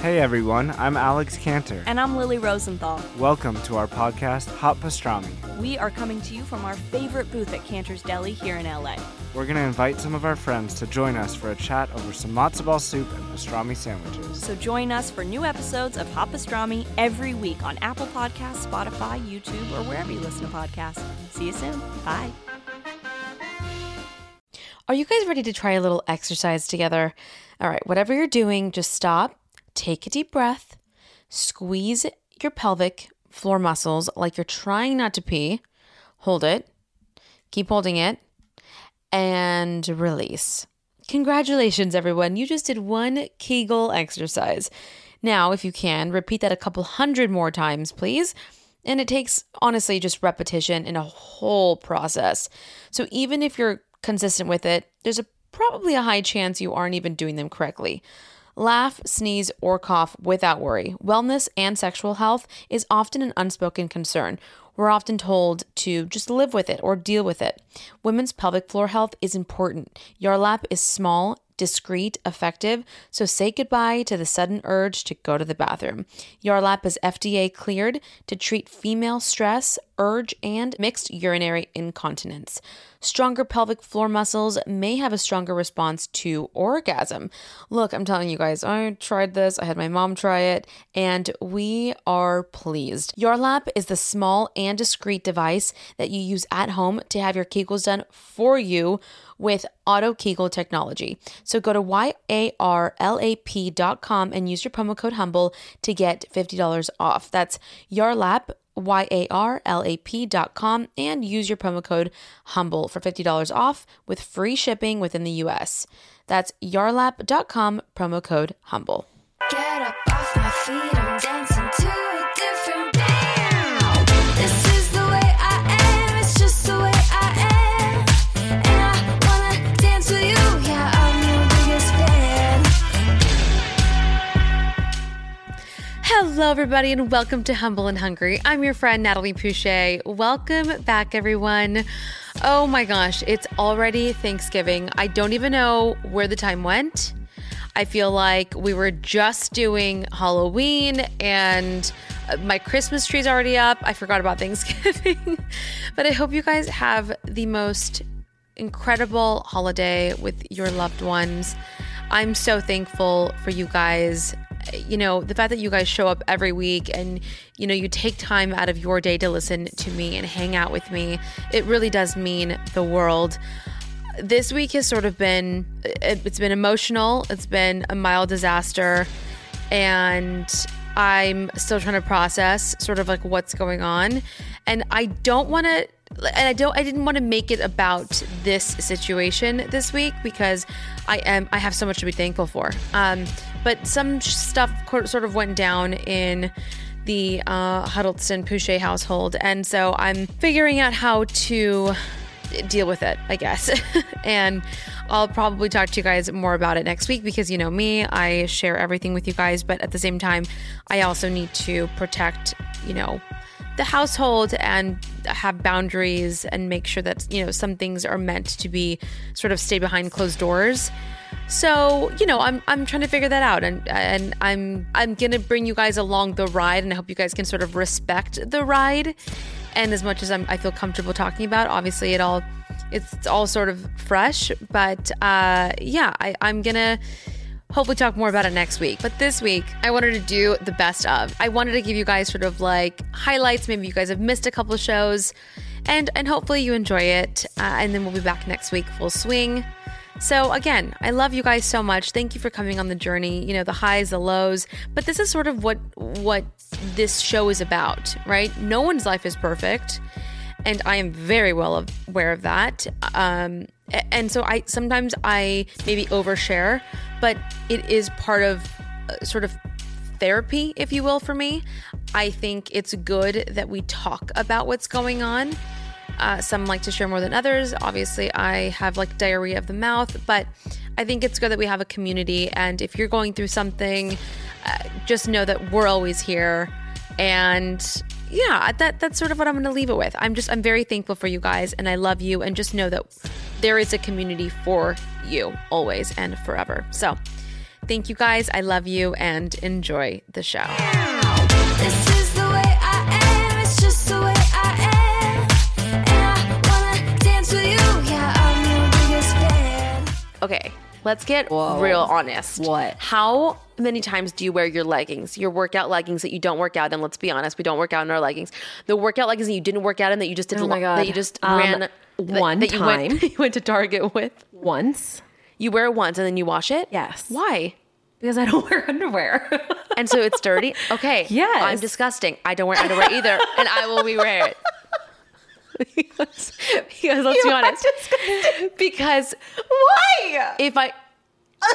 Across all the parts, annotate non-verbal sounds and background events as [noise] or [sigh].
Hey everyone, I'm Alex Cantor. And I'm Lily Rosenthal. Welcome to our podcast, Hot Pastrami. We are coming to you from our favorite booth at Cantor's Deli here in LA. We're going to invite some of our friends to join us for a chat over some matzo ball soup and pastrami sandwiches. So join us for new episodes of Hot Pastrami every week on Apple Podcasts, Spotify, YouTube, or wherever you listen to podcasts. See you soon. Bye. Are you guys ready to try a little exercise together? All right, whatever you're doing, just stop take a deep breath, squeeze your pelvic floor muscles like you're trying not to pee. Hold it, keep holding it, and release. Congratulations, everyone. You just did one Kegel exercise. Now, if you can, repeat that a couple hundred more times, please. And it takes, honestly, just repetition in a whole process. So even if you're consistent with it, there's a probably a high chance you aren't even doing them correctly. Laugh, sneeze, or cough without worry. Wellness and sexual health is often an unspoken concern. We're often told to just live with it or deal with it. Women's pelvic floor health is important. Yarlap is small discreet, effective, so say goodbye to the sudden urge to go to the bathroom. Yarlap is FDA cleared to treat female stress, urge, and mixed urinary incontinence. Stronger pelvic floor muscles may have a stronger response to orgasm. Look, I'm telling you guys, I tried this, I had my mom try it, and we are pleased. Yarlap is the small and discreet device that you use at home to have your Kegels done for you with Auto Kegel technology. So go to yarlap.com and use your promo code HUMBLE to get $50 off. That's yarlap, Y-A-R-L-A-P.com and use your promo code HUMBLE for $50 off with free shipping within the US. That's yarlap.com, promo code HUMBLE. Hello, everybody, and welcome to Humble and Hungry. I'm your friend Natalie Pouchet. Welcome back, everyone. Oh my gosh, it's already Thanksgiving. I don't even know where the time went. I feel like we were just doing Halloween and uh, my Christmas tree's already up. I forgot about [laughs] Thanksgiving. but I hope you guys have the most incredible holiday with your loved ones. I'm so thankful for you guys you know, the fact that you guys show up every week and, you know, you take time out of your day to listen to me and hang out with me, it really does mean the world. This week has sort of been, it's been emotional, it's been a mild disaster, and I'm still trying to process sort of like what's going on. And I don't want to and I don't I didn't want to make it about this situation this week because I am I have so much to be thankful for. Um, but some stuff sort of went down in the uh, Huddleston Pouchet household, and so I'm figuring out how to deal with it, I guess. [laughs] and I'll probably talk to you guys more about it next week because you know me, I share everything with you guys, but at the same time, I also need to protect, you know, the household and have boundaries and make sure that you know some things are meant to be sort of stay behind closed doors so you know i'm i'm trying to figure that out and and i'm i'm gonna bring you guys along the ride and i hope you guys can sort of respect the ride and as much as I'm, i feel comfortable talking about obviously it all it's all sort of fresh but uh yeah I, i'm gonna hopefully talk more about it next week. But this week, I wanted to do the best of. I wanted to give you guys sort of like highlights. Maybe you guys have missed a couple shows, and and hopefully you enjoy it. Uh, and then we'll be back next week full swing. So again, I love you guys so much. Thank you for coming on the journey. You know the highs, the lows, but this is sort of what what this show is about, right? No one's life is perfect and I am very well aware of that. Um, and so I sometimes I maybe overshare, but it is part of uh, sort of therapy, if you will, for me. I think it's good that we talk about what's going on. Uh, some like to share more than others. Obviously, I have like diarrhea of the mouth, but I think it's good that we have a community. And if you're going through something, uh, just know that we're always here. And yeah, that that's sort of what I'm going to leave it with. I'm just I'm very thankful for you guys and I love you and just know that there is a community for you always and forever. So, Thank you guys. I love you and enjoy the show. Okay, let's get real honest. What? How many times do you wear your leggings, your workout leggings that you don't work out? in? let's be honest, we don't work out in our leggings. The workout leggings that you didn't work out in that you just did Oh my lo- that you just Um, ran that- one that you went, time. [laughs] you went to Target with. Once. You wear it once and then you wash it. Yes. Why? Because I don't [laughs] wear underwear. And so it's dirty. Okay. [laughs] Yes. I'm disgusting. I don't wear underwear either, and I will be rewear it. [laughs] because, because let's be You are honest. Because Why? if I [laughs]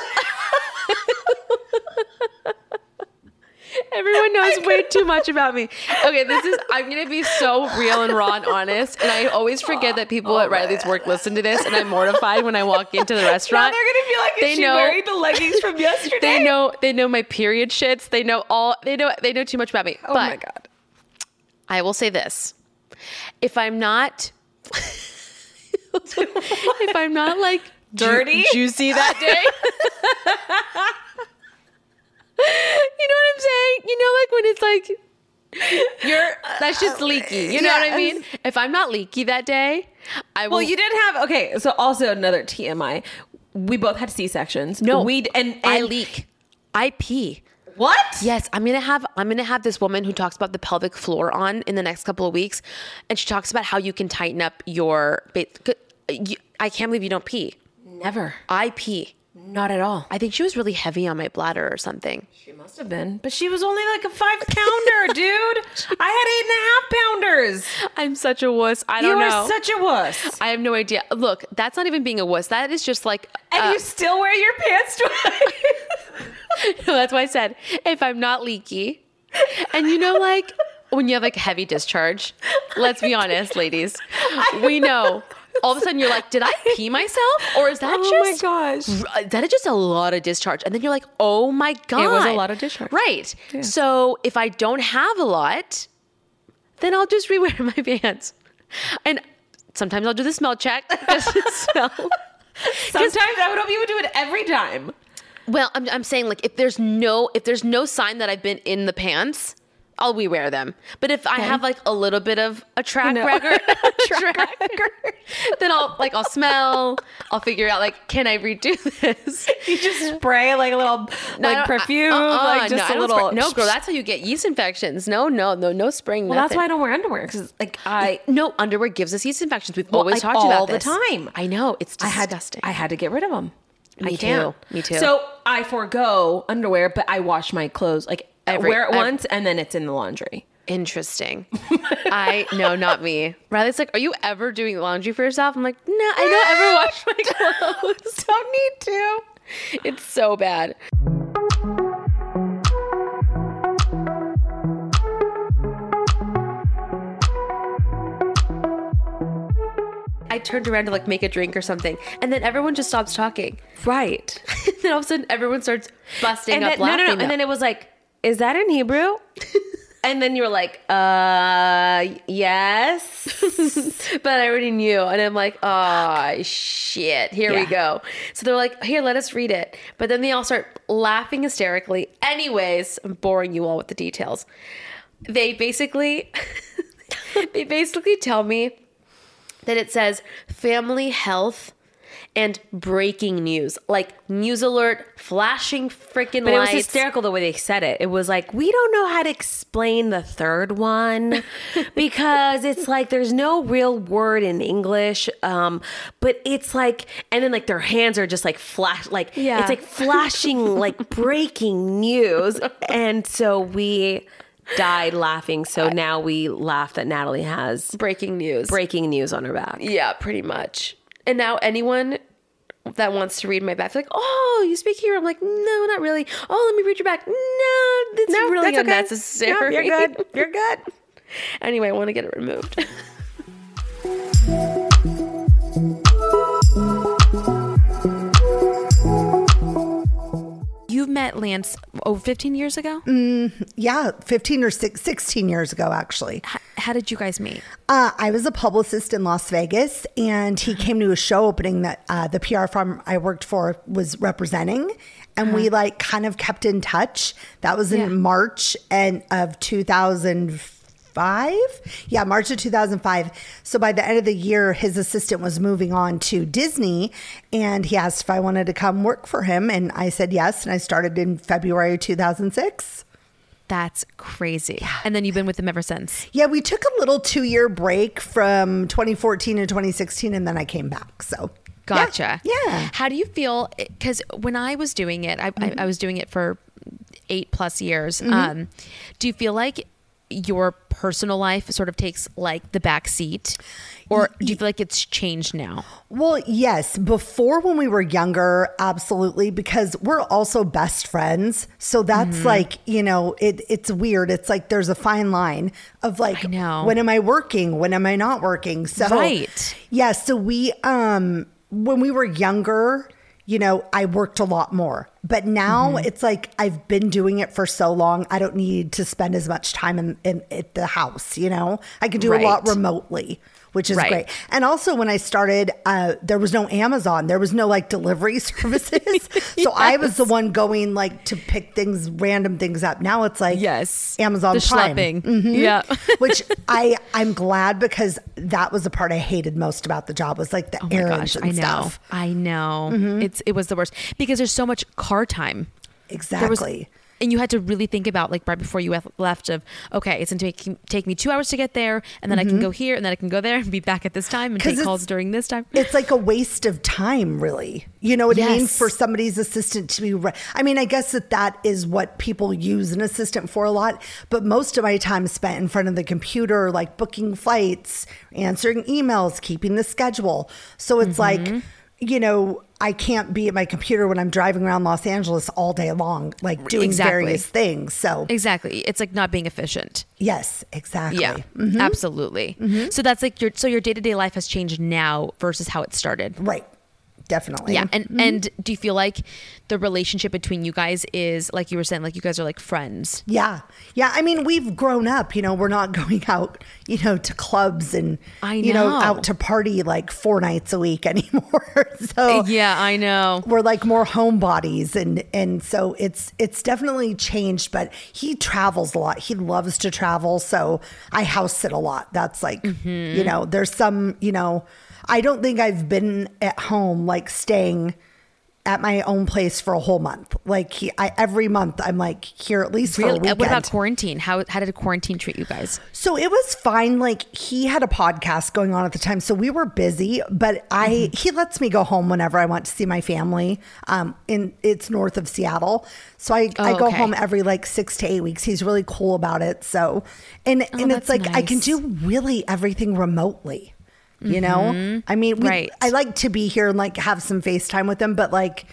Everyone knows way too much about me. Okay, this is I'm gonna be so real and raw and honest. And I always forget that people at Riley's work listen to this and I'm mortified when I walk into the [laughs] Now restaurant. they're gonna be like, is They she know- wearing the leggings from yesterday? they know they know my period shits. They know all they know they know too much about me. Oh but my god. I will say this. If I'm not [laughs] if I'm not like ju- Dirty? juicy [laughs] that day. you know what I'm saying? You know, like when it's like you're that's just uh, leaky. You know what I mean? If I'm not leaky that day, I will Well, you didn't have okay. So also another TMI. We both had C sections. no we and, and I leak. I pee. What? Yes, I'm gonna have I'm gonna have this woman who talks about the pelvic floor on in the next couple of weeks, and she talks about how you can tighten up your. I can't believe you don't pee. Never. I pee. Not at all. I think she was really heavy on my bladder or something. She must have been, but she was only like a five pounder, [laughs] dude. I had eight and a half pounders. I'm such a wuss. I don't are know. such a wuss. I have no idea. Look, that's not even being a wuss. That is just like. And uh, you still wear your pants twice. [laughs] no, that's why I said if I'm not leaky, and you know, like when you have like heavy discharge. Let's be [laughs] honest, ladies. We know. All of a sudden, you're like, "Did I pee myself, or is that [laughs] Oh my just gosh. Uh, that is just a lot of discharge?" And then you're like, "Oh my god, It was a lot of discharge. Right. So if I don't have a lot, then I'll just [laughs] rewear my pants, and sometimes I'll do the smell check [laughs] just smell. Sometimes I would hope you would do it every time. Well, I'm, I'm saying like if there's no if there's no sign that I've been in the pants, I'll rewear them. But if I have like a little bit of a track No. record, [laughs] track record, then I'll like I'll smell. I'll figure out like can I redo this? [laughs] You just spray like a little No, like perfume, uh-uh, like no, just I a little. spray- no, girl, that's how you get yeast infections. No, no, no, no spraying. well, that's why I don't wear underwear because like I No, underwear gives us yeast infections. We've Well, always like, talked all about the time. I know it's I had. I had to get rid of them. Me I too. can't. Me too. So I forego underwear, but I wash my clothes like I Every- wear it ev- once and then it's in the laundry. Interesting. I no, not me. [laughs] Riley's like, "Are you ever doing laundry for yourself?" I'm like, "No, I don't [laughs] ever wash my clothes. [laughs] don't need to." It's so bad. I turned around to like make a drink or something, and then everyone just stops talking. Right. then all of a sudden, everyone starts busting and up then, no, laughing. no, no. And then it was like, is that in Hebrew? [laughs] and then you were like, uh, yes. [laughs] but I already knew. And I'm like, oh, shit. Here we go. So they're like, here, let us read it. But then they all start laughing hysterically. Anyways, I'm boring you all with the details. They basically, [laughs] they basically tell me that it says family health and breaking news, like news alert, flashing freaking lights. But it was hysterical the way they said it. It was like, we don't know how to explain the third one [laughs] because it's like there's no real word in English. Um, but it's like, and then like their hands are just like flash, like Yeah. it's like flashing, like [laughs] breaking news. And so we died laughing. So now we laugh that Natalie has breaking news. breaking news on her back. Yeah, pretty much. And now anyone that wants to read my back, like, oh, you speak here. I'm like, no, not really. Oh, let me read your back. No, it's really that's okay. unnecessary. No, you're good. [laughs] You're good. anyway, I want to get it removed. [laughs] you met Lance oh 15 years ago? Mm, Yeah, 15 or six, 16 years ago, actually. how did you guys meet? Uh, I was a publicist in Las Vegas, and he came to a show opening that uh, the PR firm I worked for was representing, and we like kind of kept in touch. That was in Yeah. March and of 2005. Yeah, March of 2005. So by the end of the year, his assistant was moving on to Disney, and he asked if I wanted to come work for him, and I said yes, and I started in February 2006. That's crazy. And then you've been with them ever since. Yeah, we took a little two year break from 2014 to 2016, and then I came back. So, Gotcha. Yeah. yeah. How do you feel? Eh, because when I was doing it, I, I, I mm-hmm. was doing it for eight plus years. Mm-hmm. Um, do you feel like your personal life sort of takes like the back seat, or do you feel like it's changed now? Well, yes. Before, when we were younger, absolutely, because we're also best friends. So that's Mm-hmm. like, you know, it, it's weird. It's like there's a fine line of like, when am I working? When am I not working? So, Right. Yeah. So we, um, when we were younger, you know, I worked a lot more. But now Mm-hmm. it's like I've been doing it for so long, I don't need to spend as much time in, in at the house, you know? I can do a lot remotely, which is Right. great. And also, when I started, uh, there was no Amazon. There was no like delivery [laughs] services. So I was the one going like to pick things, random things up. Now it's like Yes. Amazon The Prime. Mhm. Yeah. [laughs] which [laughs] I I'm glad because that was the part I hated most about the job was like the Oh errands gosh, and I know. stuff. Mm-hmm. I know. It's it was the worst because there's so much car time. Exactly. And you had to really think about like right before you left of okay, it's gonna take take me two hours to get there, and then I can go here, and then I can go there and be back at this time and take calls during this time. it's like a waste of time really. You know what i mean? For somebody's assistant to be re- i mean i guess that that is what people use an assistant for a lot but most of my time is spent in front of the computer like booking flights answering emails keeping the schedule. So it's Mm-hmm. like you know i can't be at my computer when i'm driving around los angeles all day long like doing Exactly. various things so Exactly, it's like not being efficient. yes exactly Yeah, Mhm. absolutely. So that's like your so your day to day life has changed now versus how it started. right definitely Yeah, and and do you feel like the relationship between you guys is like you were saying, like you guys are like friends? Yeah. Yeah. I mean, we've grown up, you know, we're not [laughs] going out, you know, to clubs and, I you know, know. out to party like four nights a week [laughs] anymore. [laughs] so Yeah, I know. we're like more homebodies and, and so it's, it's definitely changed, but he travels a lot. He loves to travel. So I house sit a lot. That's like, Mm-hmm. you know, there's some, you know, I don't think I've been at home, like staying at my own place for a whole month. Like he, I, every month I'm like here at least for a Really? weekend. What about quarantine? How how did quarantine treat you guys? So it was fine. Like he had a podcast going on at the time, so we were busy. But I Mm-hmm. he lets me go home whenever I want to see my family. Um, in it's north of Seattle, so I I Oh, go okay. home every like six to eight weeks. He's really cool about it. So, and and it's Oh, like I can do really everything remotely. You know, I mean, we, Mm-hmm. Right. I like to be here and like have some FaceTime with them, but like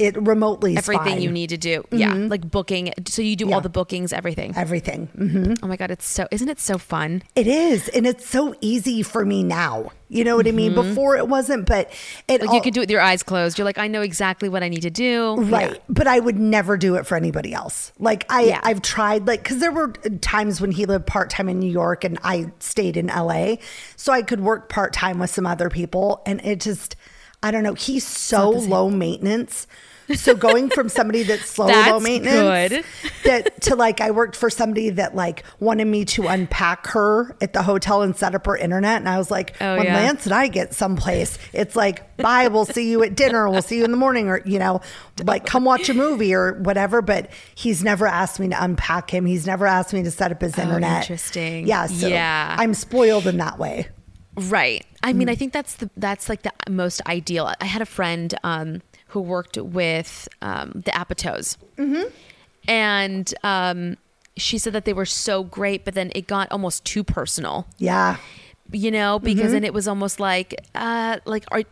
it remotely Everything fine. you need to do. Yeah, like booking. So you do Yeah. all the bookings, everything. everything. hmm Oh my god, it's so isn't it so fun? It is, and it's so easy for me now. You know what I mean? Before it wasn't, but it Mm-hmm. Like all- you can do it with your eyes closed. You're like, I know exactly what I need to do. right. Yeah. But I would never do it for anybody else. Like I, Yeah. I've tried, like, because there were times when he lived part time in New York and I stayed in LA, so I could work part time with some other people, and it just, I don't know. He's so low maintenance. So going from somebody that's slow low maintenance good. that to like I worked for somebody that like wanted me to unpack her at the hotel and set up her internet and I was like Oh, when yeah. Lance and I get someplace it's like bye we'll see you at dinner we'll see you in the morning or you know like come watch a movie or whatever but he's never asked me to unpack him he's never asked me to set up his internet Oh, interesting. yeah so Yeah. I'm spoiled in that way Right. I mean, I think that's the that's like the most ideal. I had a friend um, who worked with um, the Apatows, mm-hmm. and um, she said that they were so great, but then it got almost too personal. yeah You know, because Mm-hmm. then it was almost like, uh, like are.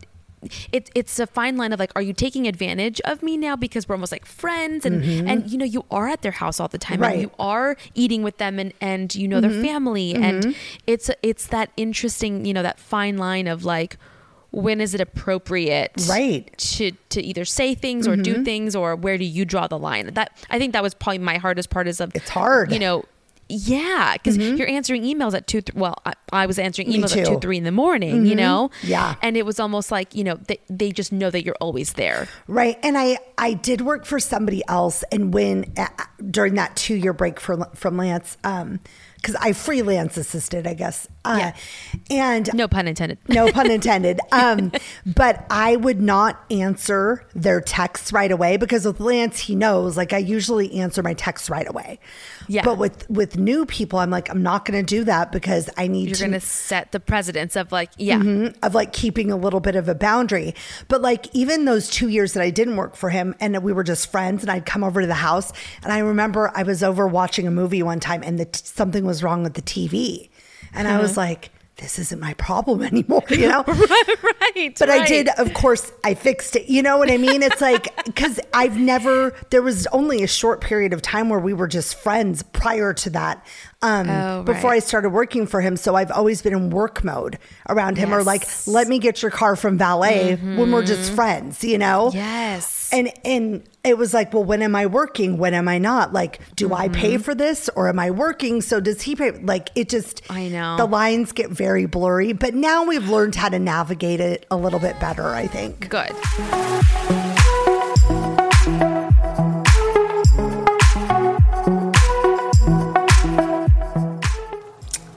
It, it's a fine line of like, are you taking advantage of me now because we're almost like friends and and you know you are at their house all the time Mm-hmm. Right. Mm-hmm. and you are eating with them and and you know their family and it's it's that interesting you know that fine line of like when is it appropriate Right. Mm-hmm. to to either say things or do things or where do you draw the line that i think that was probably my hardest part is of It's hard. you know Yeah, because you're answering emails at two. Th- well, I, I was answering Mm-hmm. Emails at. Mm-hmm. two, three in the morning. You know. Yeah. And it was almost like you know they, they just know that you're always there. Right. And I I did work for somebody else and when uh, during that 2-year break for, from Lance um cuz I freelance assisted, I guess. Uh Yeah. and No pun intended. no [laughs] pun intended. Um, but I would not answer their texts right away because with Lance, he knows like I usually answer my texts right away. Yeah. But with with new people, I'm like I'm not going to do that because I need You're to going to set the precedence of like, yeah, Mhm, of like keeping a little bit of a boundary. But like even those two years that I didn't work for him and we were just friends and I'd come over to the house and I remember I was over watching a movie one time and the something was wrong with the TV. And I was like, this isn't my problem [laughs] anymore, you know? [laughs] right. But I did, of course, I fixed it. You know what I mean? It's like, [laughs] because I've never, there was only a short period of time where we were just friends prior to that. Um, Oh, before. I started working for him. So I've always been in work mode around him or like, let me get your car from valet when we're just friends, you know? Yes. And, and it was like, well, when am I working? When am I not? Like, do I pay for this or am I working? So does he pay? Like, it just, I know. the lines get very blurry, but now we've learned how to navigate it a little bit better, I think. Good.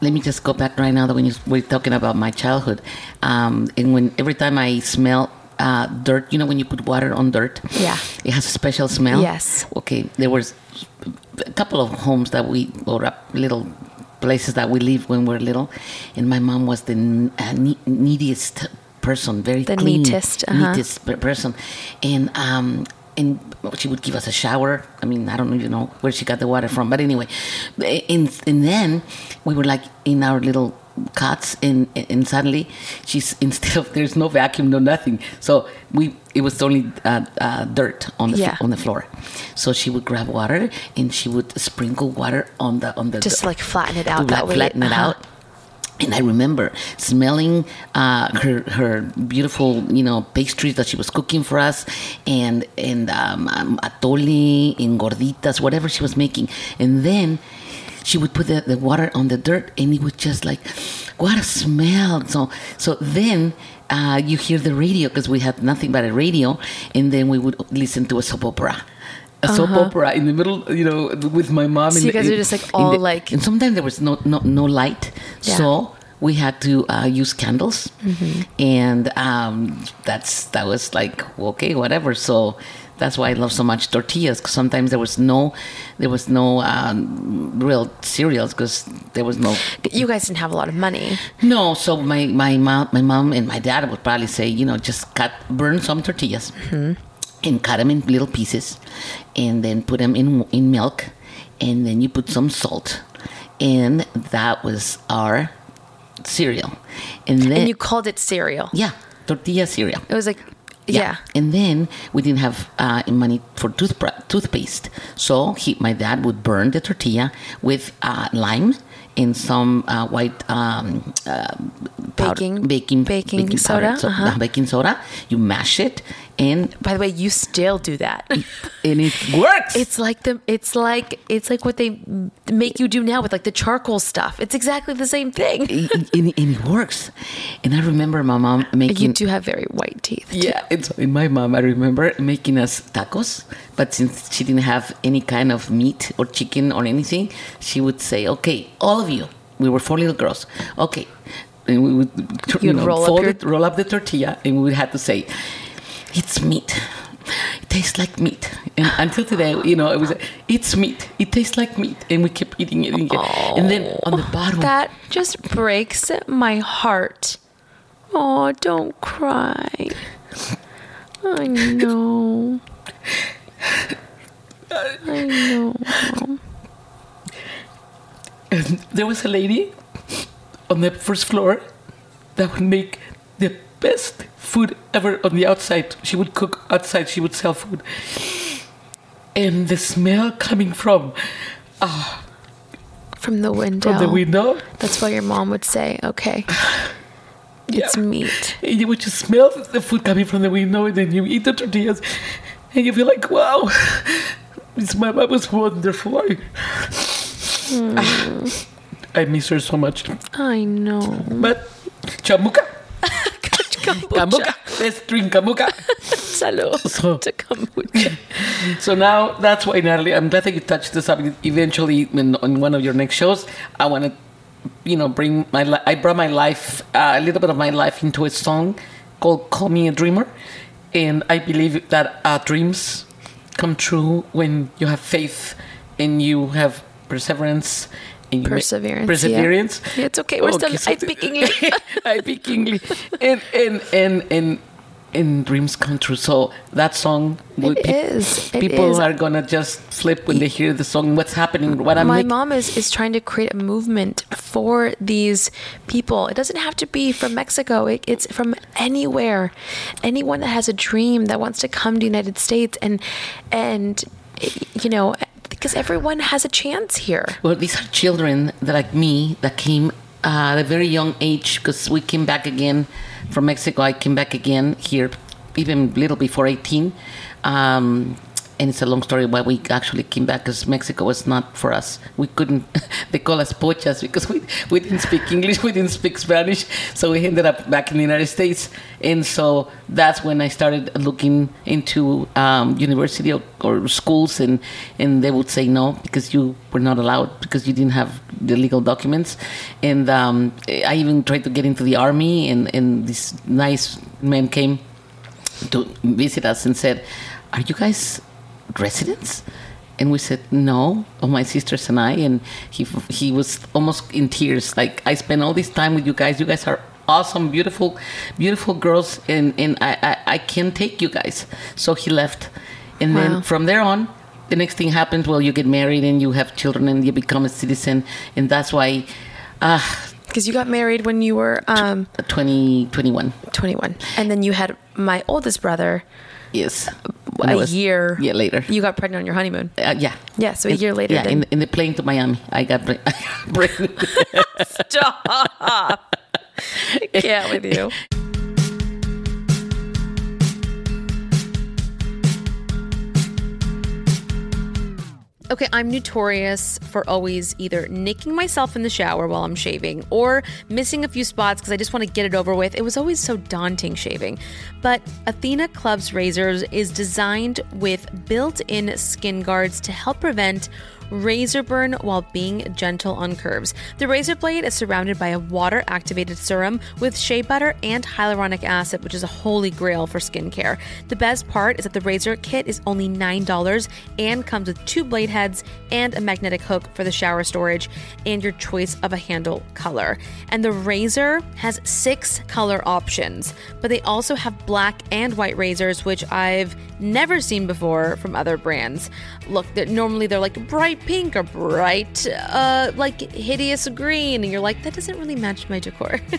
let me just go back right now that when you were talking about my childhood, um, and when every time I smell uh, dirt, you know, when you put water on dirt, Yeah. it has a special smell. Yes. Okay, there was a couple of homes that we or little places that we lived when we were little, and my mom was the uh, neediest person, very The clean, neatest, uh-huh. neatest person, and um, and she would give us a shower. I mean, I don't even know where she got the water from, but anyway, and and then we were like in our little cots, and and suddenly she's [laughs] instead of there's no vacuum, no nothing, so we it was only uh, uh, dirt on the Yeah. on the floor, so she would grab water and she would sprinkle water on the on the Just like flatten it out that way. flatten it Uh-huh. out. And I remember smelling uh, her her beautiful, you know, pastries that she was cooking for us, and and um, um, atole and gorditas, whatever she was making. And then she would put the, the water on the dirt, and it would just like, what a smell! So so then. Uh, you hear the radio because we had nothing but a radio, and then we would listen to a soap opera, a soap opera in the middle, you know, with my mom. Uh-huh. So you the- guys are just, like, all, the- like- and sometimes there was no no, no light, Yeah. so we had to uh, use candles, Mm-hmm. and um, that's that was like okay, whatever. So that's why I love so much tortillas. Because sometimes there was no there was no um, real cereals because there was no You guys didn't have a lot of money. no. So my my mom my mom and my dad would probably say you know just cut burn some tortillas and cut them in little pieces, and then put them in in milk, and then you put some salt, and that was our cereal, and then And you called it cereal. yeah tortilla cereal. It was like, yeah. And then we didn't have uh, money for toothbrush, toothpaste. So he, my dad would burn the tortilla with uh, lime and some uh, white um, uh, powder- Baking- baking, baking soda, powder, so- uh-huh. uh, baking soda. You mash it, and By the way, you still do that. [laughs] and it works. It's like the it's like it's like what they make you do now with like the charcoal stuff. It's exactly the same thing. and, and- and it works. And I remember my mom making. You do have very white teeth. Yeah, it's in my mom. I remember making us tacos, but since she didn't have any kind of meat or chicken or anything, she would say, "Okay, all of you, we were four little girls. Okay." And we would, you know, roll up your- it, roll up the tortilla, and we would have to say, "It's meat. It tastes like meat." And until today, you know, it was, "It's meat. It tastes like meat," and we kept eating it, eating it. and then on the bottom, That just breaks my heart. Oh, don't cry. I know. I know. And there was a lady on the first floor that would make the best food ever on the outside. She would cook outside, she would sell food. And the smell coming from ah From the window. from the window, That's why your mom would say, okay, [sighs] it's Yeah. meat. and you would just smell the food coming from the window, and then you eat the tortillas, and you feel like, wow, [laughs] this my mom was wonderful. I- [sighs] [sighs] I miss her so much. I know. But [laughs] chamuca. Kamuka. Let's drink kamuka. [laughs] Salud So- to kombucha. [laughs] So now that's why, Natalie, I'm glad that you touched this up. Eventually, in, on one of your next shows, I want to, you know, bring my. Li- I brought my life, uh, a little bit of my life into a song called "Call Me a Dreamer," and I believe that uh, dreams come true when you have faith and you have perseverance. Ma- Perseverance, yeah. Perseverance. Yeah, it's okay. We're oh, still- so I speak English. [laughs] I speak English. And and and and and dreams come true. So that song It pe- is. It people is. are gonna just flip when they hear the song. What's happening? What I'm my making. mom is, is trying to create a movement for these people. It doesn't have to be from Mexico. It, it's from anywhere. Anyone that has a dream that wants to come to the United States and and you know because everyone has a chance here. Well, these are children that, like me, that came uh, at a very young age because we came back again from Mexico. I came back again here, even little before 18. Um, and it's a long story why we actually came back because Mexico was not for us. We couldn't, [laughs] they call us pochas because we, we didn't speak English, we didn't speak Spanish. So we ended up back in the United States. And so that's when I started looking into um, university or, or schools, and, and they would say no because you were not allowed because you didn't have the legal documents. And um, I even tried to get into the army, and, and this nice man came to visit us and said, Are you guys residents? And we said, No, of my sisters and I. And he, he was almost in tears. Like, I spent all this time with you guys. You guys are awesome, beautiful, beautiful girls. And, and I, I, I can't take you guys. So he left. And Wow. then from there on, the next thing happens well, you get married and you have children and you become a citizen. And that's why. Uh, Because you got married when you were um, 20, 21. 21. And then you had my oldest brother Yes. A was- year Yeah, later. You got pregnant on your honeymoon. Uh, yeah. Yeah, so a year later Yeah, in, in the plane to Miami, I got [laughs] I pregnant. [laughs] Stop. Can't with you. [laughs] Okay, I'm notorious for always either nicking myself in the shower while I'm shaving or missing a few spots because I just want to get it over with. It was always so daunting shaving. But Athena Club's razors is designed with built in skin guards to help prevent razor burn while being gentle on curves. The razor blade is surrounded by a water activated serum with shea butter and hyaluronic acid, which is a holy grail for skincare. The best part is that the razor kit is only $9 and comes with two blade heads and a magnetic hook for the shower storage and your choice of a handle color. And the razor has six color options, but they also have black and white razors, which I've never seen before from other brands. Look, normally they're like bright pink or bright, uh, like hideous green, and you're like, that doesn't really match my decor. [laughs]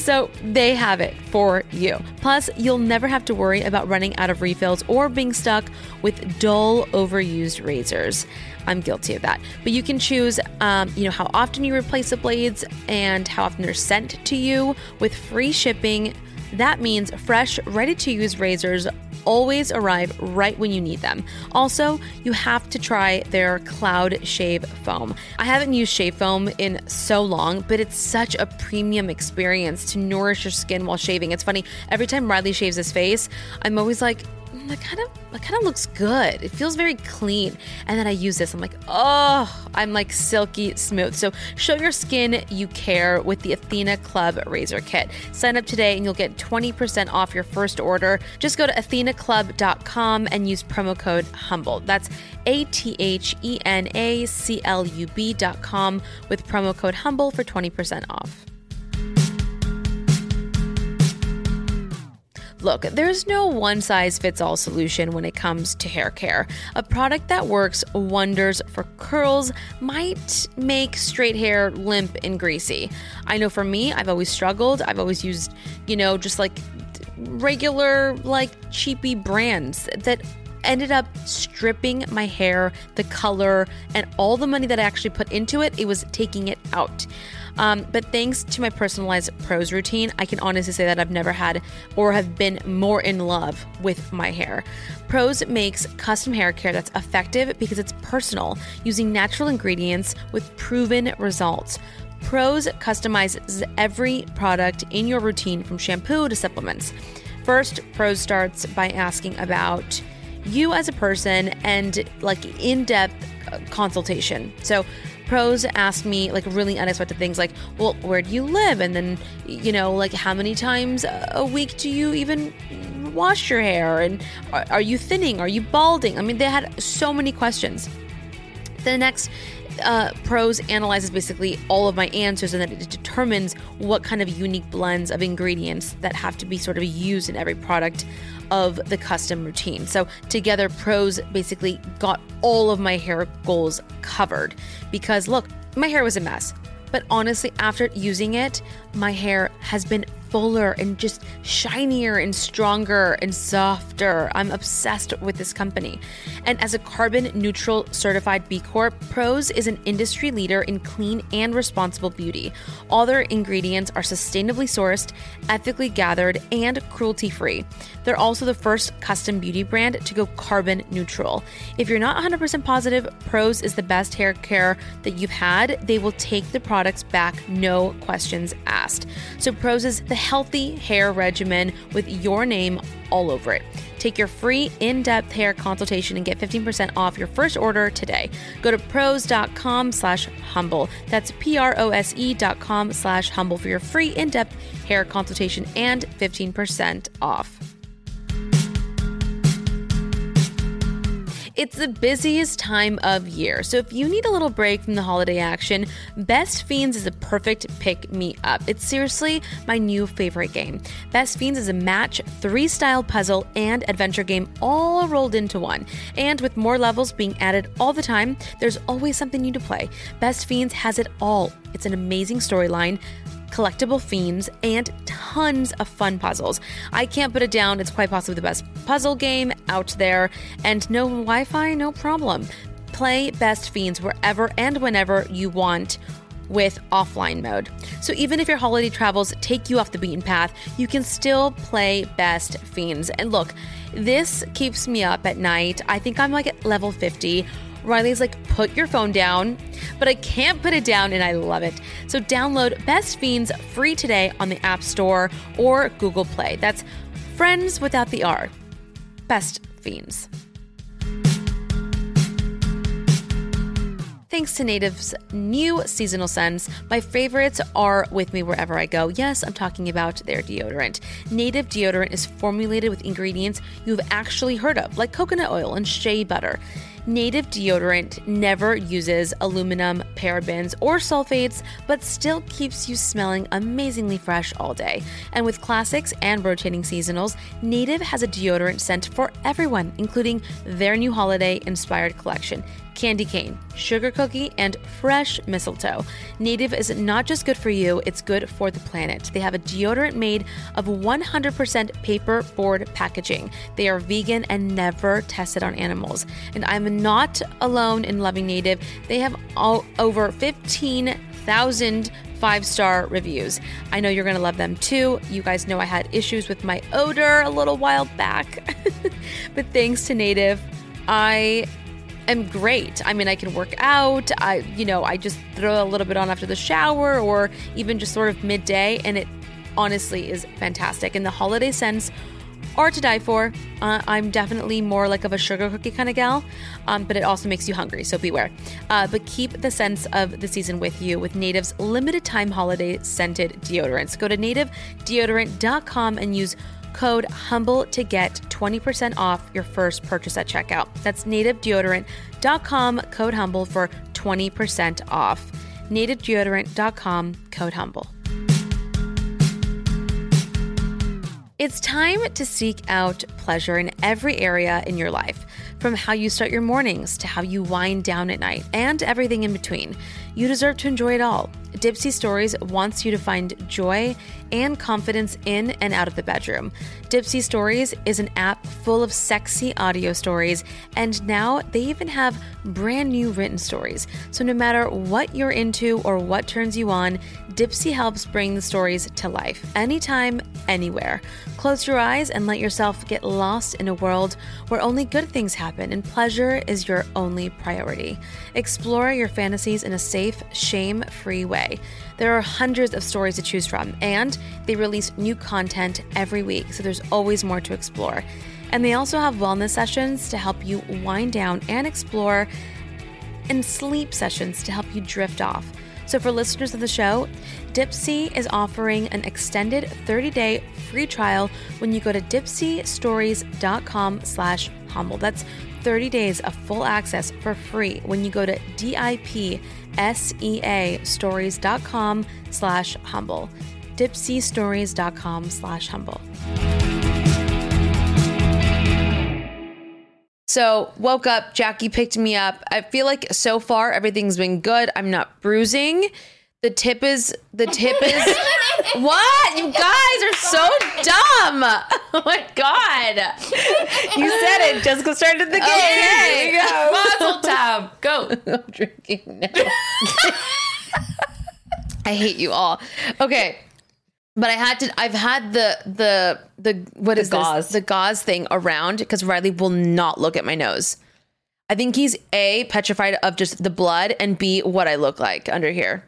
So they have it for you. Plus, you'll never have to worry about running out of refills or being stuck with dull, overused razors. I'm guilty of that. But you can choose, um, you know, how often you replace the blades and how often they're sent to you with free shipping. That means fresh, ready to use razors always arrive right when you need them. Also, you have to try their Cloud Shave Foam. I haven't used shave foam in so long, but it's such a premium experience to nourish your skin while shaving. It's funny, every time Riley shaves his face, I'm always like, "Mm, that kind of that kind of looks good. It feels very clean. And then I use this. I'm like, oh, I'm like silky smooth. So show your skin you care with the Athena Club Razor Kit. Sign up today and you'll get 20% off your first order. Just go to athenaclub.com and use promo code HUMBLE. That's A T H E N A C L U B.com with promo code HUMBLE for 20% off. Look, there's no one size fits all solution when it comes to hair care. A product that works wonders for curls might make straight hair limp and greasy. I know for me, I've always struggled. I've always used, you know, just like regular, like cheapy brands that ended up stripping my hair, the color, and all the money that I actually put into it, it was taking it out. Um, but thanks to my personalized Prose routine, I can honestly say that I've never had or have been more in love with my hair. Prose makes custom hair care that's effective because it's personal, using natural ingredients with proven results. Prose customizes every product in your routine from shampoo to supplements. First, Prose starts by asking about you as a person and like in depth consultation. So, Prose ask me like really unexpected things like, well, where do you live? And then, you know, like how many times a week do you even wash your hair? And are, are you thinning? Are you balding? I mean, they had so many questions. The next uh, Prose analyzes basically all of my answers and then it determines what kind of unique blends of ingredients that have to be sort of used in every product of the custom routine. So together, Prose basically got all of my hair goals covered because look, my hair was a mess. But honestly, after using it, my hair has been fuller and just shinier and stronger and softer. I'm obsessed with this company. And as a carbon neutral certified B Corp, Prose is an industry leader in clean and responsible beauty. All their ingredients are sustainably sourced, ethically gathered, and cruelty free. They're also the first custom beauty brand to go carbon neutral. If you're not 100% positive Prose is the best hair care that you've had, they will take the products back, no questions asked. So, Prose is the healthy hair regimen with your name all over it. Take your free in-depth hair consultation and get 15% off your first order today. Go to prose.com slash humble. That's P-R-O-S-E dot com slash humble for your free in-depth hair consultation and 15% off. It's the busiest time of year, so if you need a little break from the holiday action, Best Fiends is a perfect pick me up. It's seriously my new favorite game. Best Fiends is a match, three style puzzle, and adventure game all rolled into one. And with more levels being added all the time, there's always something new to play. Best Fiends has it all. It's an amazing storyline collectible fiends, and tons of fun puzzles. I can't put it down, it's quite possibly the best puzzle game out there, and no Wi Fi, no problem. Play Best Fiends wherever and whenever you want with offline mode. So even if your holiday travels take you off the beaten path, you can still play Best Fiends. And look, this keeps me up at night. I think I'm like at level 50. Riley's like, put your phone down, but I can't put it down and I love it. So download Best Fiends free today on the App Store or Google Play. That's friends without the R. Best Fiends. Thanks to Native's new seasonal scents, my favorites are with me wherever I go. Yes, I'm talking about their deodorant. Native deodorant is formulated with ingredients you've actually heard of, like coconut oil and shea butter. Native deodorant never uses aluminum, parabens, or sulfates, but still keeps you smelling amazingly fresh all day. And with classics and rotating seasonals, Native has a deodorant scent for everyone, including their new holiday inspired collection candy cane, sugar cookie, and fresh mistletoe. Native is not just good for you, it's good for the planet. They have a deodorant made of 100% paper board packaging. They are vegan and never tested on animals. And I'm not alone in loving Native. They have all, over 15,000 five star reviews. I know you're going to love them too. You guys know I had issues with my odor a little while back. [laughs] but thanks to Native, I am great. I mean, I can work out. I, you know, I just throw a little bit on after the shower or even just sort of midday, and it honestly is fantastic. And the holiday scents are to die for. Uh, I'm definitely more like of a sugar cookie kind of gal, um, but it also makes you hungry, so beware. Uh, but keep the sense of the season with you with Native's limited time holiday scented deodorants. Go to nativedeodorant.com and use code HUMBLE to get 20% off your first purchase at checkout. That's nativedeodorant.com, code HUMBLE for 20% off. nativedeodorant.com, code HUMBLE. It's time to seek out pleasure in every area in your life, from how you start your mornings to how you wind down at night and everything in between. You deserve to enjoy it all. Dipsea Stories wants you to find joy and confidence in and out of the bedroom. Dipsea Stories is an app full of sexy audio stories, and now they even have brand new written stories. So, no matter what you're into or what turns you on, Dipsea helps bring the stories to life anytime, anywhere. Close your eyes and let yourself get lost in a world where only good things happen and pleasure is your only priority. Explore your fantasies in a safe, shame free way. There are hundreds of stories to choose from, and they release new content every week, so there's always more to explore. And they also have wellness sessions to help you wind down and explore, and sleep sessions to help you drift off. So for listeners of the show, Dipsea is offering an extended 30-day free trial when you go to dipseastories.com slash humble. That's 30 days of full access for free when you go to D-I-P-S-E-A stories.com slash humble. dipseastories.com slash humble. So woke up, Jackie picked me up. I feel like so far everything's been good. I'm not bruising. The tip is the tip is [laughs] what? You guys are so dumb. [laughs] Oh my god. You said it. Jessica started the game. Okay. Here we go. Mazel tov. Go. [laughs] I'm drinking now. I hate you all. Okay. But I had to I've had the the the what is gauze. this? The gauze thing around because Riley will not look at my nose. I think he's A petrified of just the blood and B what I look like under here.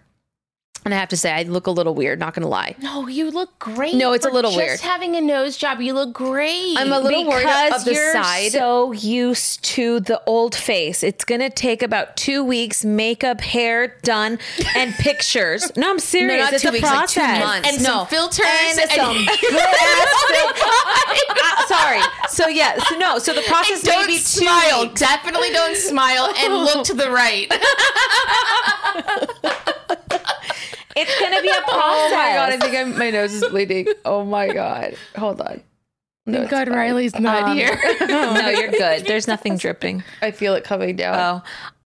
And I have to say I look a little weird, not gonna lie. No, you look great. No, it's a little just weird. having a nose job, you look great. I'm a little worried of the you're side. so used to the old face. It's gonna take about two weeks, makeup, hair done, and [laughs] pictures. No, I'm serious. not it's two a weeks, like two process. months. and no. some filters And some good ass. [laughs] [laughs] Uh, sorry. So yeah. So no. So the process may don't be two smile. Definitely don't smile and look to the right. It's gonna be a process. [laughs] Oh my god, I think I'm, my nose is bleeding. Oh my god. Hold on. No, Thank God fine. Riley's not here. [laughs] [laughs] no, you're good. There's nothing dripping. I feel it coming down. Oh.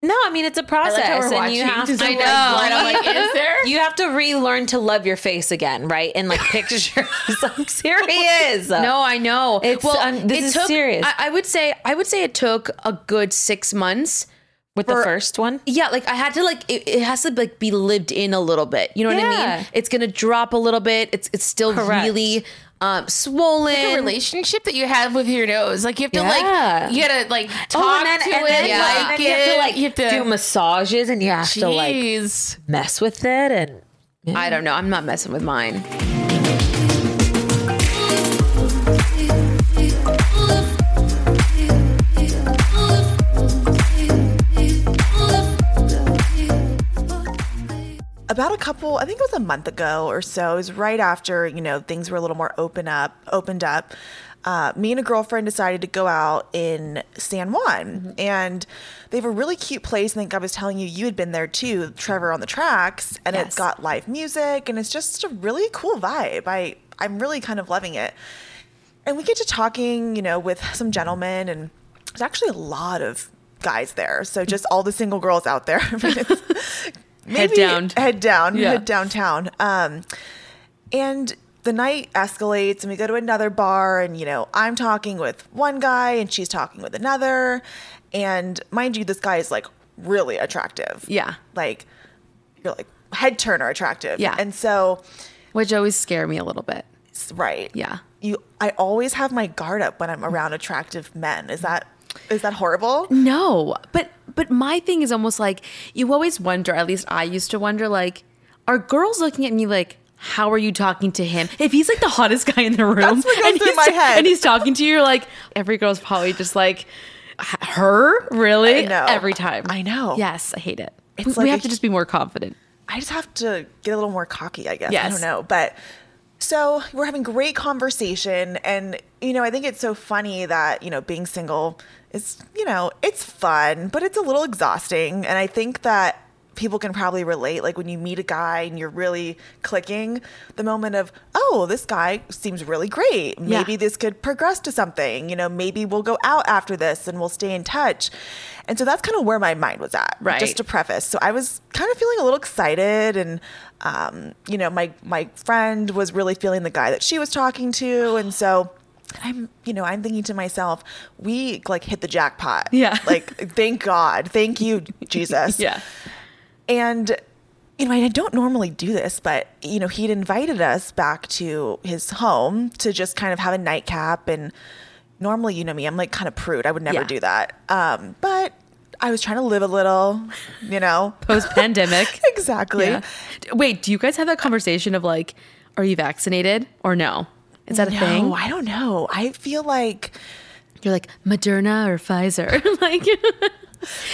No, I mean it's a process, like and you have to. like, blood. I'm like, is there? You have to relearn to love your face again, right? And like pictures. I'm serious. No, I know. It's, um, this it is took- serious. I, I would say I would say it took a good six months. With for- the first one. Yeah, like I had to like it, it has to like be lived in a little bit. You know what I Yeah. mean? It's gonna drop a little bit. It's it's still Correct. really um swollen. a relationship that you have with your nose. Like you have to Yeah. like you gotta like talk oh, and then, to and it, then, like like, you have to like you have to do massages, and you have to like mess with it, and I don't know. I'm not messing with mine. About a couple i think it was a month ago or so it was right after you know things were a little more open up opened up uh, me and a girlfriend decided to go out in san juan and they have a really cute place i think i was telling you you had been there too trevor on the tracks and Yes. it's got live music and it's just a really cool vibe i i'm really kind of loving it and we get to talking, you know, with some gentlemen, and there's actually a lot of guys there. So just [laughs] all the single girls out there. [laughs] I mean, it's maybe down. head down, Yeah. head downtown. Um, and the night escalates, and we go to another bar, and you know, I'm talking with one guy, and she's talking with another, and mind you, this guy is like really attractive. Yeah. like you're like head turner attractive. Yeah. and so Which always scare me a little bit. right, Yeah. you i always have my guard up when i'm around attractive men is that is that horrible No, but but my thing is almost like you always wonder. At least I used to wonder, like, are girls looking at me like? How are you talking to him? If he's like the hottest guy in the room, That's what goes and through he's my head. and he's talking to you, you're like, every girl's probably just like, her, really? I know. Every time. I know. Yes, I hate it. It's we, like we a have to just be more confident. i just have to get a little more cocky i guess i don't know but so we're having great conversation and you know i think it's so funny that you know being single is you know it's fun but it's a little exhausting and i think that people can probably relate. Like when you meet a guy and you're really clicking, the moment of, oh, this guy seems really great. Maybe this could progress to something. You know, maybe we'll go out after this and we'll stay in touch. And so that's kind of where my mind was at. Right. Just to preface. So I was kind of feeling a little excited and um, you know, my my friend was really feeling the guy that she was talking to. And so I'm, you know, I'm thinking to myself, we like hit the jackpot. Yeah. [laughs] Like, thank God. Thank you, Jesus. [laughs] Yeah. And, you know, I don't normally do this, but, you know, he'd invited us back to his home to just kind of have a nightcap. And normally, you know me, I'm like kind of prude. I would never Yeah. do that. Um, but I was trying to live a little, you know. [laughs] Post pandemic. exactly. Yeah. Wait, do you guys have that conversation of like, are you vaccinated or no? Is that a thing? no. I don't know. I feel like You're like Moderna or Pfizer, [laughs] like,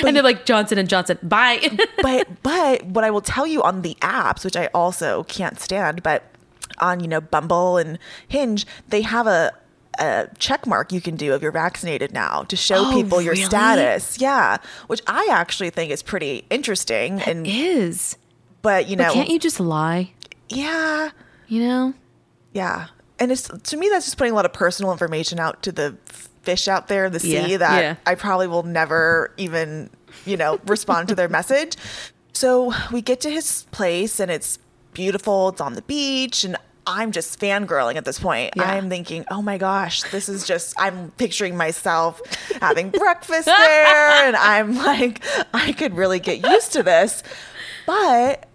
and they're like Johnson and Johnson. Bye. [laughs] but but what I will tell you on the apps, which I also can't stand, but on you know Bumble and Hinge, they have a a check mark you can do if you're vaccinated now to show Oh, people your really? status. Yeah, which I actually think is pretty interesting. and is. but you know, But can't you just lie? yeah, You know? yeah, and it's to me that's just putting a lot of personal information out to the fish out there in the sea Yeah, that yeah. I probably will never even you know respond to their message. So we get to his place and it's beautiful. It's on the beach and. I'm just fangirling at this point. Yeah. I'm thinking, oh my gosh, this is just, I'm picturing myself having breakfast [laughs] there. And I'm like, I could really get used to this. But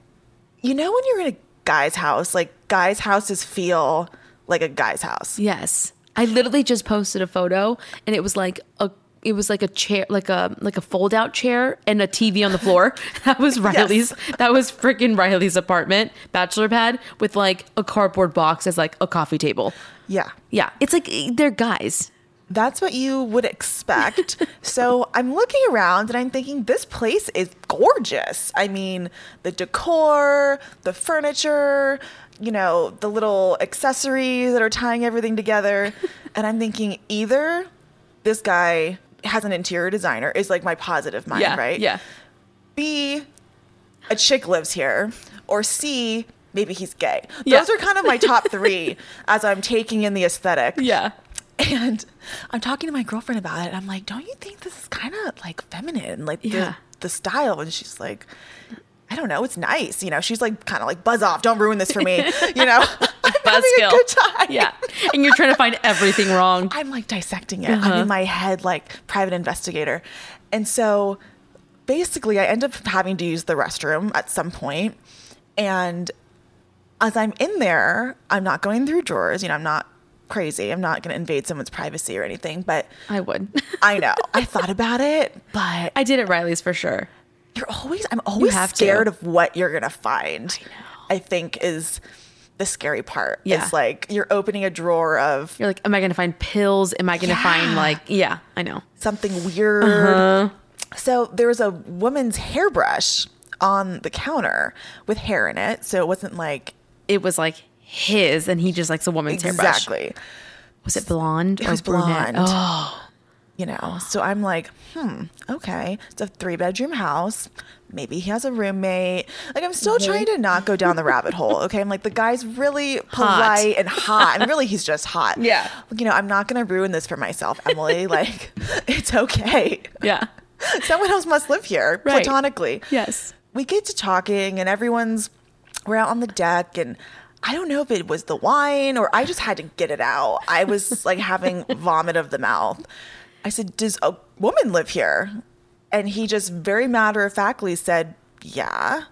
you know, when you're in a guy's house, like guys' houses feel like a guy's house. Yes. I literally just posted a photo and it was like a it was like a chair like a like a fold out chair and a TV on the floor. [laughs] [laughs] That was Riley's that was freaking Riley's apartment, bachelor pad with like a cardboard box as like a coffee table. Yeah. Yeah. It's like eh, they're guys. That's what you would expect. [laughs] so I'm looking around and I'm thinking, this place is gorgeous. I mean, the decor, the furniture, you know, the little accessories that are tying everything together. [laughs] and I'm thinking, either this guy has an interior designer, is like my positive mind, Yeah. right? Yeah. B, a chick lives here, or C, maybe he's gay. Yeah. Those are kind of my top three [laughs] as I'm taking in the aesthetic. Yeah. And I'm talking to my girlfriend about it. And I'm like, don't you think this is kind of like feminine, like Yeah. the, the style? And she's like, I don't know. It's nice. You know, she's like, kind of like, buzz off. Don't ruin this for me. You know, [laughs] [laughs] I'm having a Buzzkill. good time. Yeah. And you're trying to find everything wrong. [laughs] I'm like dissecting it. I'm uh-huh. in my head like private investigator. And so basically I end up having to use the restroom at some point. And as I'm in there, I'm not going through drawers, you know, I'm not crazy. I'm not going to invade someone's privacy or anything, but I would. I know. I thought about it, but I did at Riley's for sure. You're always I'm always have to. scared of what you're to find. I, think is the scary part. Yeah. It's like you're opening a drawer of You're like, am I to find pills? Am I going to find like, yeah, I know. something weird. Uh-huh. So there was a woman's hairbrush on the counter with hair in it. So it wasn't like It was like his, and he just likes a woman's hairbrush. exactly. Was it blonde? It was brunette? blonde. Oh, You know, so I'm like, hmm, okay. It's a three bedroom house. Maybe he has a roommate. Like, I'm still trying to not go down the rabbit hole. [laughs] Okay. I'm like, the guy's really polite and hot. And really, he's just hot. [laughs] Yeah. You know, I'm not going to ruin this for myself, Emily. [laughs] like, it's okay. yeah. Someone else must live here Right. platonically. Yes. we get to talking and everyone's we're out on the deck and I don't know if it was the wine or I just had to get it out. I was like having vomit of the mouth. I said, "Does a woman live here?" And he just very matter of factly said, "Yeah."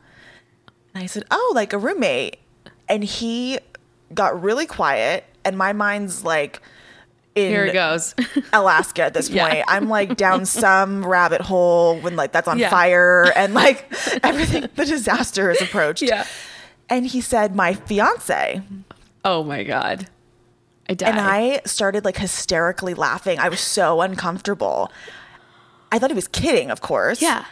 And I said, "Oh, like a roommate." And he got really quiet and my mind's like in Here it goes. [laughs] Alaska at this Yeah. point. I'm like down some [laughs] rabbit hole when like that's on Yeah. fire and like everything the disaster is approached. Yeah. And he said, My fiance. oh my god. I died. And I started like hysterically laughing. I was so uncomfortable. I thought he was kidding, of course. yeah.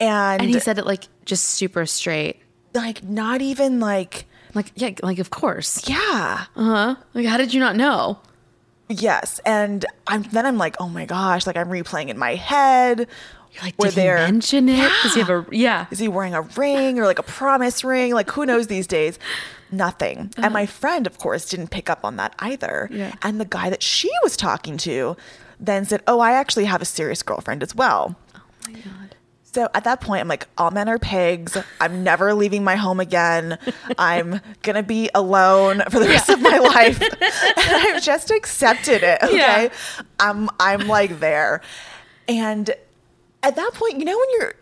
And, And he said it like just super straight. like not even like Like yeah, like of course. yeah. Uh huh. Like how did you not know? Yes, and I'm then I'm like, oh my gosh, like I'm replaying in my head. You're like, Were did he mention it? Does he have a yeah? Is he wearing a ring or like a promise ring? Like who knows these days? Nothing. And uh-huh. my friend, of course, didn't pick up on that either. Yeah. And the guy that she was talking to then said, "Oh, I actually have a serious girlfriend as well." Oh my god. So at that point, I'm like, all men are pigs. I'm never leaving my home again. I'm gonna be alone for the rest of my life. [laughs] and I've just accepted it. Okay. Yeah. I'm I'm like there. And at that point, you know, when you're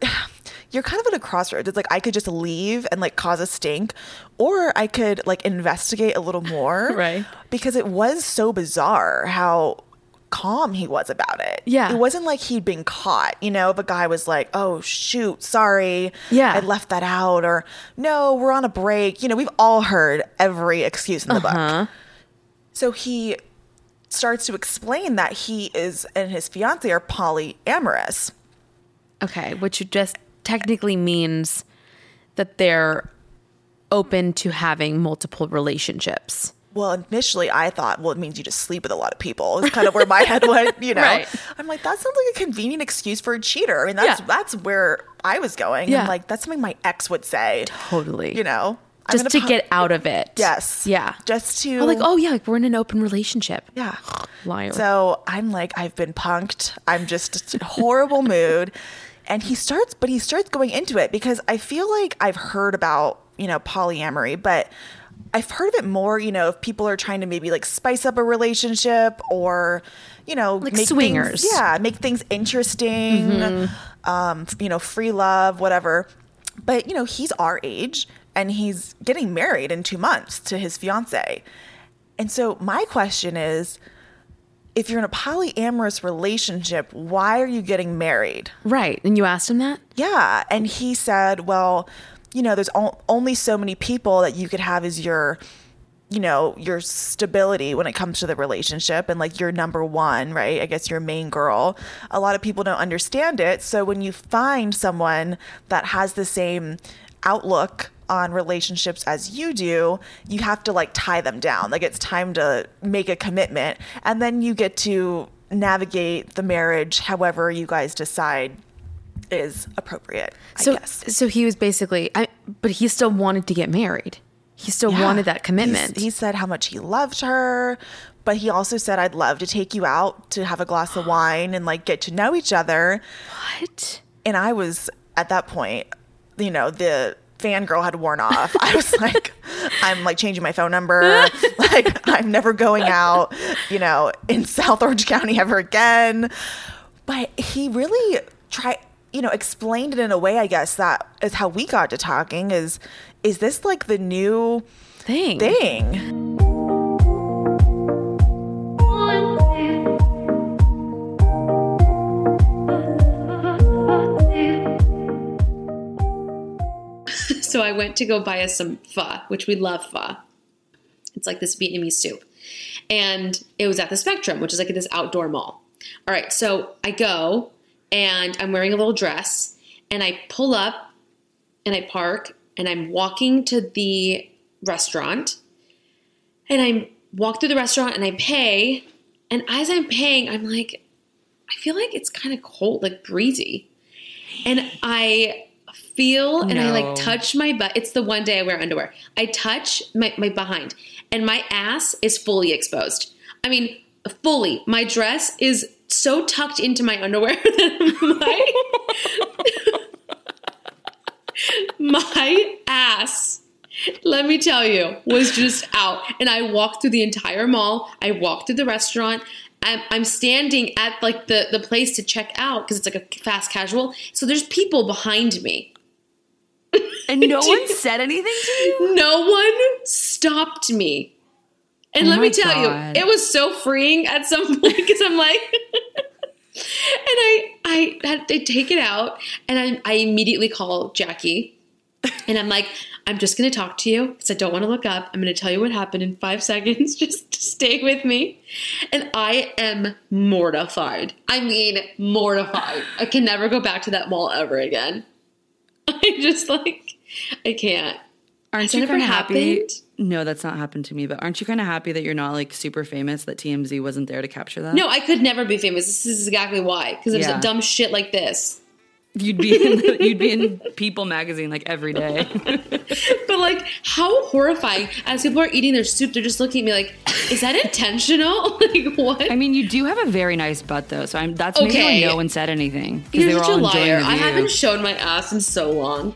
you're kind of at a crossroads. It's like I could just leave and like cause a stink, or I could like investigate a little more. [laughs] Right. Because it was so bizarre how calm he was about it. Yeah. It wasn't like he'd been caught, you know, if a guy was like, Oh shoot, sorry. Yeah. I left that out or no, we're on a break. You know, we've all heard every excuse in the Uh-huh. book. So he starts to explain that he is and his fiance are polyamorous. Okay, which you just technically means that they're open to having multiple relationships. Well, initially I thought, well, it means you just sleep with a lot of people. It's kind of where my head went, you [laughs] know. Right. I'm like, that sounds like a convenient excuse for a cheater. I mean, that's Yeah. that's where I was going. Yeah. I'm like, that's something my ex would say. Totally. You know, Just to po- get out of it. Yes. Yeah. Just to Oh, like, oh yeah, like we're in an open relationship. yeah. Liar. So I'm like, I've been punked. I'm just in horrible mood. And he starts, but he starts going into it because I feel like I've heard about, you know, polyamory, but I've heard of it more, you know, if people are trying to maybe like spice up a relationship or, you know, Like make swingers. Things, yeah, make things interesting, um, you know, free love, whatever. But, you know, he's our age and he's getting married in two months to his fiance. And so my question is if you're in a polyamorous relationship, why are you getting married? right. And you asked him that? Yeah. And he said, well, you know, there's only so many people that you could have as your, you know, your stability when it comes to the relationship and like your number one, right? I guess your main girl. A lot of people don't understand it. So when you find someone that has the same outlook on relationships as you do, you have to like tie them down. Like it's time to make a commitment. And then you get to navigate the marriage however you guys decide is appropriate, I So, guess. so he was basically, I, but he still wanted to get married. He still Yeah. wanted that He's- commitment. he said how much he loved her, but he also said, I'd love to take you out to have a glass of [gasps] wine and like get to know each other. what? And I was at that point, you know, the fangirl had worn off. I was [laughs] like, I'm like changing my phone number. [laughs] like, I'm never going out, you know, in South Orange County ever again. But he really tried, you know, explained it in a way, I guess, that is how we got to talking is, is this like the new Thing. thing? So I went to go buy us some pho, which we love pho. It's like this Vietnamese soup. And it was at the Spectrum, which is like this outdoor mall. All right, so I go and I'm wearing a little dress and I pull up and I park and I'm walking to the restaurant and I walk through the restaurant and I pay. And as I'm paying, I'm like, I feel like it's kind of cold, like breezy. And I feel oh, and I like touch my butt. It's the one day I wear underwear. I touch my, my behind and my ass is fully exposed. I mean, fully. My dress is so tucked into my underwear [laughs] that my, [laughs] my ass let me tell you, was just out. And I walked through the entire mall. I walked through the restaurant. I'm, I'm standing at like the, the place to check out because it's like a fast casual. So there's people behind me. And no [laughs] one said anything to you? No one stopped me. And Oh let me tell God. you, it was so freeing at some [laughs] point because I'm like, [laughs] and I I had to take it out, and I I immediately call Jackie, and I'm like, I'm just gonna talk to you because I don't want to look up. I'm gonna tell you what happened in five seconds. Just stay with me, and I am mortified. I mean, mortified. I can never go back to that mall ever again. [laughs] I just like, I can't. Aren't Has you kind of happy? happened? No, that's not happened to me. But aren't you kind of happy that you're not like super famous? That TMZ wasn't there to capture that. No, I could never be famous. This is exactly why. Because there's Yeah. dumb shit like this. You'd be in the, you'd be in People magazine like every day. [laughs] But like, how horrifying! As people are eating their soup, they're just looking at me like, "Is that intentional? [laughs] like what?" I mean, you do have a very nice butt though, so I'm that's maybe Okay. why no one said anything because You're they were such a all enjoying liar. the I haven't shown my ass in so long.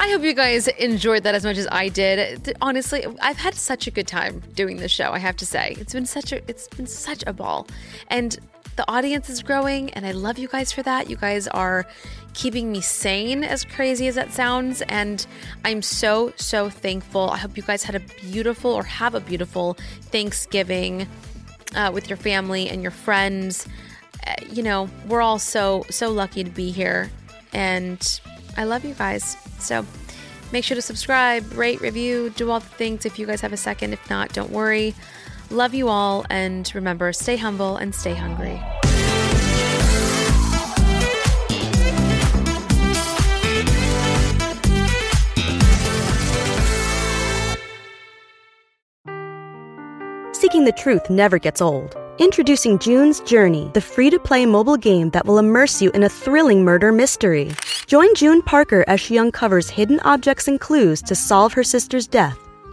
I hope you guys enjoyed that as much as I did. Honestly, I've had such a good time doing this show. I have to say, it's been such a it's been such a ball, and the audience is growing, and I love you guys for that. You guys are keeping me sane, as crazy as that sounds, and I'm so so thankful. I hope you guys had a beautiful or have a beautiful Thanksgiving uh, with your family and your friends. Uh, you know, we're all so so lucky to be here, and I love you guys. So make sure to subscribe, rate, review, do all the things if you guys have a second. If not, don't worry. Love you all, and remember, stay humble and stay hungry. Seeking the truth never gets old. Introducing June's Journey, the free to play mobile game that will immerse you in a thrilling murder mystery. Join June Parker as she uncovers hidden objects and clues to solve her sister's death